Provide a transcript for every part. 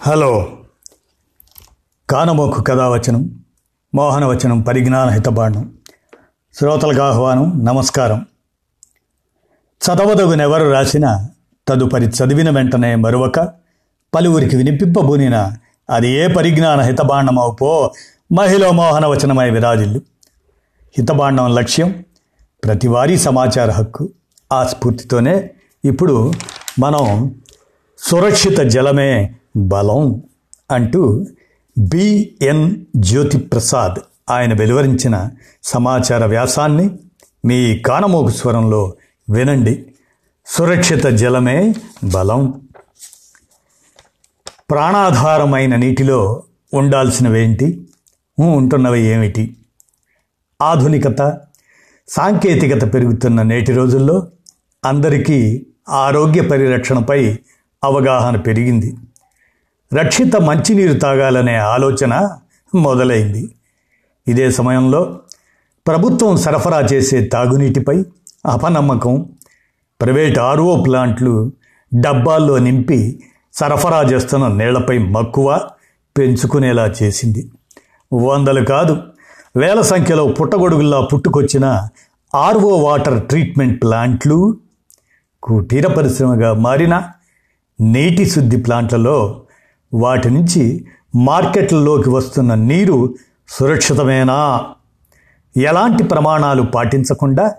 Hello. కానమోకు కథావచనం మోహనవచనం పరిజ్ఞాన హితబాండం శ్రోతలకు ఆహ్వానం నమస్కారం. చదవదగునెవరు రాసిన తదుపరి చదివిన వెంటనే మరొక పలువురికి వినిపింపబూనిన అది ఏ పరిజ్ఞాన హితబాండమవుపో మహిళ మోహనవచనమై విరాజిల్లు. హితబాండం లక్ష్యం ప్రతివారీ సమాచార హక్కు ఆ స్ఫూర్తితోనే ఇప్పుడు మనం సురక్షిత జలమే బలం అంటూ బిఎన్ జ్యోతిప్రసాద్ ఆయన వెలువరించిన సమాచార వ్యాసాన్ని మీ కానమోగు స్వరంలో వినండి. సురక్షిత జలమే బలం. ప్రాణాధారమైన నీటిలో ఉండాల్సినవేంటి? ఉంటున్నవి ఏమిటి? ఆధునికత సాంకేతికత పెరుగుతున్న నేటి రోజుల్లో అందరికీ ఆరోగ్య పరిరక్షణపై అవగాహన పెరిగింది. రక్షిత మంచినీరు తాగాలనే ఆలోచన మొదలైంది. ఇదే సమయంలో ప్రభుత్వం సరఫరా చేసే తాగునీటిపై అపనమ్మకం ప్రైవేట్ ఆర్ఓ ప్లాంట్లు డబ్బాల్లో నింపి సరఫరా చేస్తున్న నీళ్ళపై మక్కువ పెంచుకునేలా చేసింది. వందలు కాదు వేల సంఖ్యలో పుట్టగొడుగుల్లా పుట్టుకొచ్చిన ఆర్ఓ వాటర్ ట్రీట్మెంట్ ప్లాంట్లు కుటీర పరిశ్రమగా మారిన నీటి శుద్ధి ప్లాంట్లలో వాటి నుంచి మార్కెట్లలోకి వస్తున్న నీరు సురక్షితమేనా? ఎలాంటి ప్రమాణాలు పాటించకుండా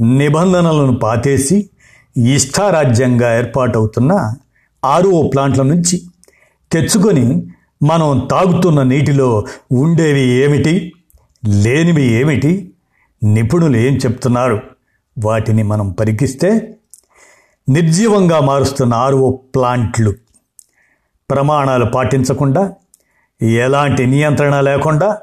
నిబంధనలను పాతేసి ఇష్టారాజ్యంగా ఏర్పాటవుతున్న ఆర్ఓ ప్లాంట్ల నుంచి తెచ్చుకొని మనం తాగుతున్న నీటిలో ఉండేవి ఏమిటి లేనివి ఏమిటి నిపుణులు ఏం చెప్తున్నారు? వాటిని మనం పరికిస్తే నిర్జీవంగా మారుస్తున్న ఆర్ఓ ప్లాంట్లు ప్రమాణాలు పాటించకుండా ఎలాంటి నియంత్రణ లేకుండా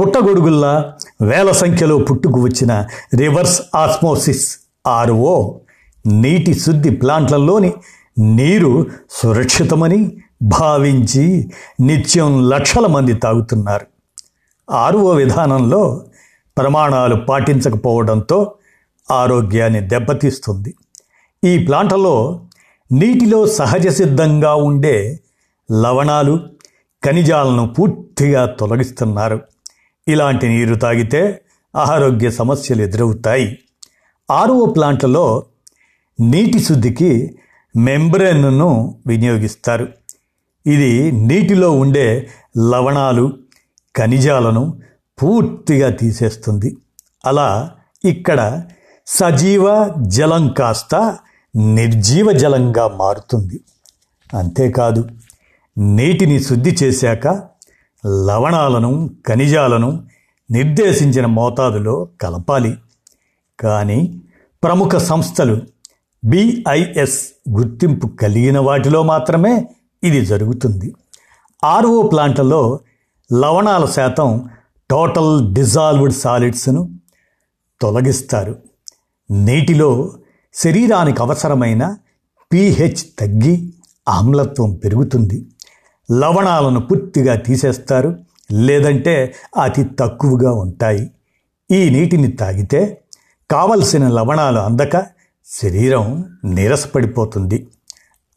పుట్టగొడుగుల్లా వేల సంఖ్యలో పుట్టుకు వచ్చిన రివర్స్ ఆస్మోసిస్ ఆర్ఓ నీటి శుద్ధి ప్లాంట్లలోని నీరు సురక్షితమని భావించి నిత్యం లక్షల మంది తాగుతున్నారు. ఆర్ఓ విధానంలో ప్రమాణాలు పాటించకపోవడంతో ఆరోగ్యాన్ని దెబ్బతీస్తుంది. ఈ ప్లాంట్లో నీటిలో సహజ సిద్ధంగా ఉండే లవణాలు ఖనిజాలను పూర్తిగా తొలగిస్తున్నారు. ఇలాంటి నీరు తాగితే ఆరోగ్య సమస్యలు ఎదురవుతాయి. ఆర్ఓ ప్లాంట్లలో నీటి శుద్ధికి మెంబ్రెన్ను వినియోగిస్తారు. ఇది నీటిలో ఉండే లవణాలు ఖనిజాలను పూర్తిగా తీసేస్తుంది. అలా ఇక్కడ సజీవ జలం కాస్త నిర్జీవ జలంగా మారుతుంది. అంతేకాదు నీటిని శుద్ధి చేశాక లవణాలను ఖనిజాలను నిర్దేశించిన మోతాదులో కలపాలి. కానీ ప్రముఖ సంస్థలు బిఐఎస్ గుర్తింపు కలిగిన వాటిలో మాత్రమే ఇది జరుగుతుంది. ఆర్ఓ ప్లాంట్లలో లవణాల శాతం టోటల్ డిజాల్వ్డ్ సాలిడ్స్ను తొలగిస్తారు. నీటిలో శరీరానికి అవసరమైన పీహెచ్ తగ్గి ఆమ్లత్వం పెరుగుతుంది. లవణాలను పూర్తిగా తీసేస్తారు లేదంటే అతి తక్కువగా ఉంటాయి. ఈ నీటిని తాగితే కావలసిన లవణాలు అందక శరీరం నీరసపడిపోతుంది.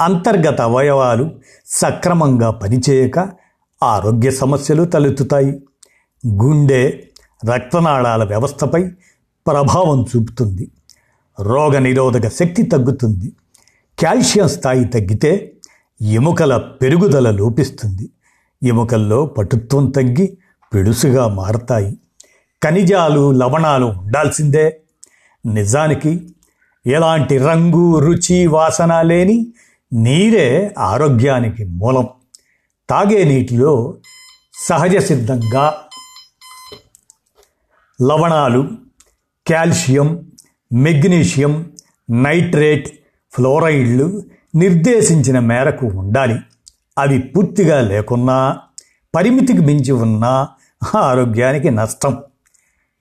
అంతర్గత అవయవాలు సక్రమంగా పనిచేయక ఆరోగ్య సమస్యలు తలెత్తుతాయి. గుండె రక్తనాళాల వ్యవస్థపై ప్రభావం చూపుతుంది. రోగ నిరోధక శక్తి తగ్గుతుంది. కాల్షియం స్థాయి తగ్గితే ఎముకల పెరుగుదల లోపిస్తుంది. ఎముకల్లో పటుత్వం తగ్గి పెడుసుగా మారతాయి. ఖనిజాలు లవణాలు ఉండాల్సిందే. నిజానికి ఎలాంటి రంగు రుచి వాసన లేని నీరే ఆరోగ్యానికి మూలం. తాగే నీటిలో సహజ సిద్ధంగా లవణాలు కాల్షియం మెగ్నీషియం నైట్రేట్ ఫ్లోరైడ్లు నిర్దేశించిన మేరకు ఉండాలి. అవి పూర్తిగా లేకున్నా పరిమితికి మించి ఉన్నా ఆరోగ్యానికి నష్టం.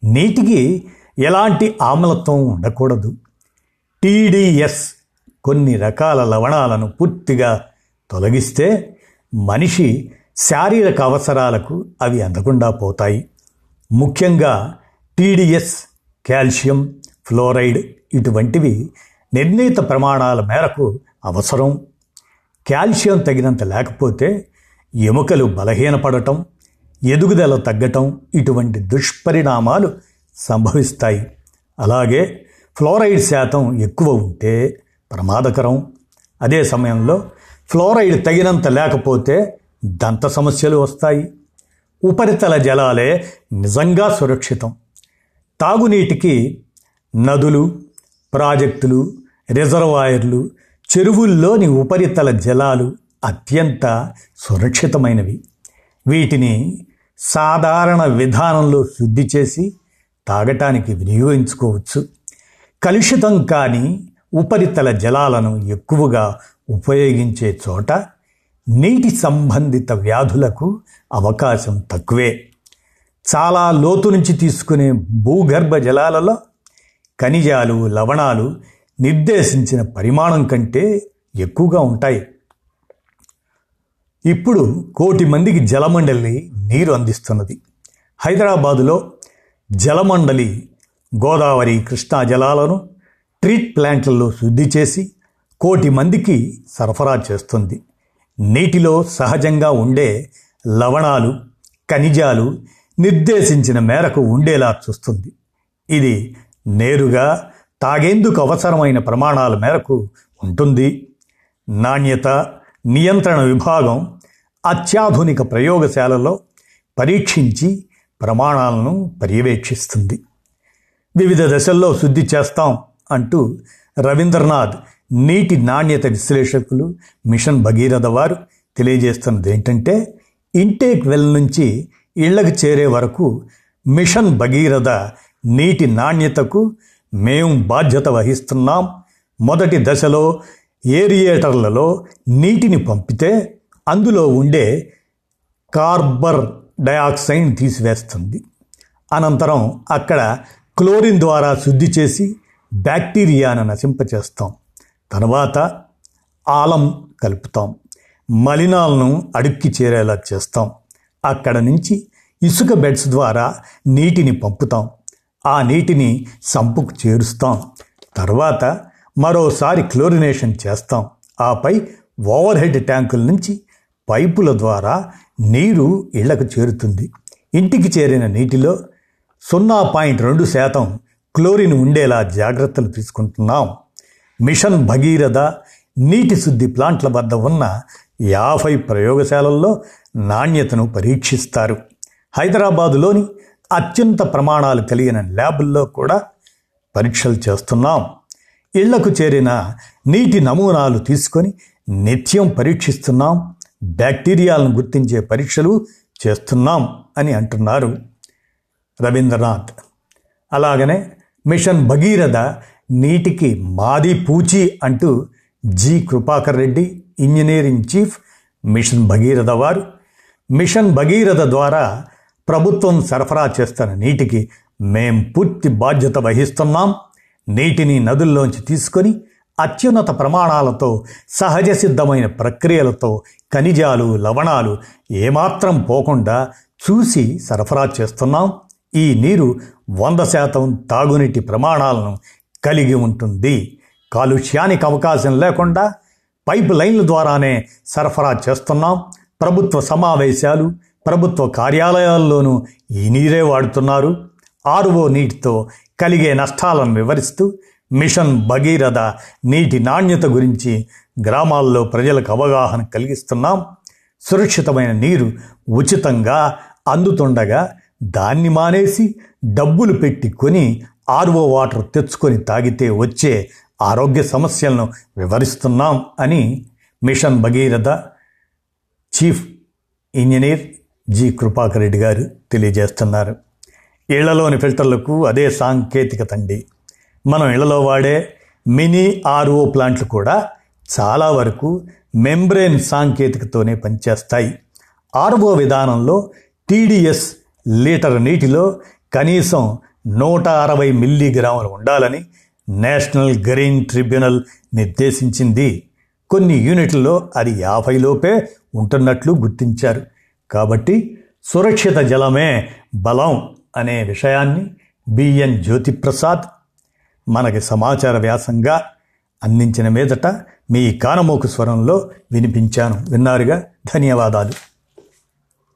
నీటికి ఎలాంటి ఆమ్లత్వం ఉండకూడదు. టీడీఎస్ కొన్ని రకాల లవణాలను పూర్తిగా తొలగిస్తే మనిషి శారీరక అవసరాలకు అవి అందకుండా పోతాయి. ముఖ్యంగా టీడీఎస్ కాల్షియం ఫ్లోరైడ్ ఇటువంటివి నిర్ణీత ప్రమాణాల మేరకు అవసరం. కాల్షియం తగినంత లేకపోతే ఎముకలు బలహీనపడటం ఎదుగుదల తగ్గటం ఇటువంటి దుష్పరిణామాలు సంభవిస్తాయి. అలాగే ఫ్లోరైడ్ శాతం ఎక్కువ ఉంటే ప్రమాదకరం. అదే సమయంలో ఫ్లోరైడ్ తగినంత లేకపోతే దంత సమస్యలు వస్తాయి. ఉపరితల జలాలే నిజంగా సురక్షితం. తాగునీటికి నదులు ప్రాజెక్టులు రిజర్వాయర్లు చెరువుల్లోని ఉపరితల జలాలు అత్యంత సురక్షితమైనవి. వీటిని సాధారణ విధానంలో శుద్ధి చేసి తాగటానికి వినియోగించుకోవచ్చు. కలుషితం కాని ఉపరితల జలాలను ఎక్కువగా ఉపయోగించే చోట నీటి సంబంధిత వ్యాధులకు అవకాశం తక్కువే. చాలా లోతు నుంచి తీసుకునే భూగర్భ జలాలలో ఖనిజాలు లవణాలు నిర్దేశించిన పరిమాణం కంటే ఎక్కువగా ఉంటాయి. ఇప్పుడు కోటి మందికి జలమండలి నీరు అందిస్తున్నది. హైదరాబాదులో జలమండలి గోదావరి కృష్ణా జలాలను ట్రీట్ ప్లాంట్లలో శుద్ధి చేసి కోటి మందికి సరఫరా చేస్తుంది. నీటిలో సహజంగా ఉండే లవణాలు ఖనిజాలు నిర్దేశించిన మేరకు ఉండేలా చూస్తుంది. ఇది నేరుగా తాగేందుకు అవసరమైన ప్రమాణాల మేరకు ఉంటుంది. నాణ్యత నియంత్రణ విభాగం అత్యాధునిక ప్రయోగశాలలో పరీక్షించి ప్రమాణాలను పర్యవేక్షిస్తుంది. వివిధ దశల్లో శుద్ధి చేస్తాం అంటూ రవీంద్రనాథ్ నీటి నాణ్యత విశ్లేషకులు మిషన్ భగీరథ వారు తెలియజేస్తున్నది ఏంటంటే ఇంటేక్ వెల్ నుంచి ఇళ్ళకు చేరే వరకు మిషన్ భగీరథ నీటి నాణ్యతకు మేము బాధ్యత వహిస్తున్నాం. మొదటి దశలో ఏరియేటర్లలో నీటిని పంపితే అందులో ఉండే కార్బర్ డయాక్సైడ్ తీసివేస్తుంది. అనంతరం అక్కడ క్లోరిన్ ద్వారా శుద్ధి చేసి బ్యాక్టీరియాను నశింపచేస్తాం. తర్వాత ఆలం కలుపుతాం. మలినాలను అడుక్కి చేరేలా చేస్తాం. అక్కడ నుంచి ఇసుక బెడ్స్ ద్వారా నీటిని పంపుతాం. ఆ నీటిని సంపుకు చేరుస్తాం. తర్వాత మరోసారి క్లోరినేషన్ చేస్తాం. ఆపై ఓవర్ హెడ్ ట్యాంకుల నుంచి పైపుల ద్వారా నీరు ఇళ్ళకు చేరుతుంది. ఇంటికి చేరిన నీటిలో సున్నా పాయింట్ రెండు శాతం క్లోరిన్ ఉండేలా జాగ్రత్తలు తీసుకుంటున్నాం. మిషన్ భగీరథ నీటి శుద్ధి ప్లాంట్ల వద్ద ఉన్న యాభై ప్రయోగశాలల్లో నాణ్యతను పరీక్షిస్తారు. హైదరాబాదులోని అత్యంత ప్రమాణాలు కలిగిన ల్యాబుల్లో కూడా పరీక్షలు చేస్తున్నాం. ఇళ్ళకు చేరిన నీటి నమూనాలు తీసుకొని నిత్యం పరీక్షిస్తున్నాం. బ్యాక్టీరియాలను గుర్తించే పరీక్షలు చేస్తున్నాం అని అంటున్నారు రవీంద్రనాథ్. అలాగనే మిషన్ భగీరథ నీటికి మాది పూచి అంటూ G. Krupakar Reddy engineering chief mission Bhagiratha వారు. మిషన్ భగీరథ ద్వారా ప్రభుత్వం సరఫరా చేస్తున్న నీటికి మేం పూర్తి బాధ్యత వహిస్తున్నాం. నీటిని నదుల్లోంచి తీసుకొని అత్యున్నత ప్రమాణాలతో సహజ సిద్ధమైన ప్రక్రియలతో ఖనిజాలు లవణాలు ఏమాత్రం పోకుండా చూసి సరఫరా చేస్తున్నాం. ఈ నీరు వంద శాతం తాగునీటి ప్రమాణాలను కలిగి ఉంటుంది. కాలుష్యానికి అవకాశం లేకుండా పైప్ లైన్ల ద్వారానే సరఫరా చేస్తున్నాం. ప్రభుత్వ సమావేశాలు ప్రభుత్వ కార్యాలయాల్లోనూ ఈ నీరే వాడుతున్నారు. ఆర్ఓ నీటితో కలిగే నష్టాలను వివరిస్తూ మిషన్ భగీరథ నీటి నాణ్యత గురించి గ్రామాల్లో ప్రజలకు అవగాహన కలిగిస్తున్నాం. సురక్షితమైన నీరు ఉచితంగా అందుతుండగా దాన్ని మానేసి డబ్బులు పెట్టి కొని ఆర్వో వాటర్ తెచ్చుకొని తాగితే వచ్చే ఆరోగ్య సమస్యలను వివరిస్తున్నాం అని mission Bhagiratha chief engineer G Krupakar Reddy గారు తెలియజేస్తున్నారు. ఇళ్ళలోని ఫిల్టర్లకు అదే సాంకేతికత అండి మనం ఇళ్ళలో వాడే మినీ ఆర్ఓ ప్లాంట్లు కూడా చాలా వరకు మెంబ్రేన్ సాంకేతికతోనే పనిచేస్తాయి. ఆర్ఓ విధానంలో టీడీఎస్ లీటర్ నీటిలో కనీసం నూట అరవై మిల్లీగ్రాములు ఉండాలని నేషనల్ గ్రీన్ ట్రిబ్యునల్ నిర్దేశించింది. కొన్ని యూనిట్లలో అది యాభై లోపే ఉంటున్నట్లు గుర్తించారు. కాబట్టి సురక్షిత జలమే బలం అనే విషయాన్ని బిఎన్ జ్యోతిప్రసాద్ మనకి సమాచార వ్యాసంగా అందించిన మీదట మీ కానమోకు స్వరంలో వినిపించాను. విన్నారుగా? ధన్యవాదాలు.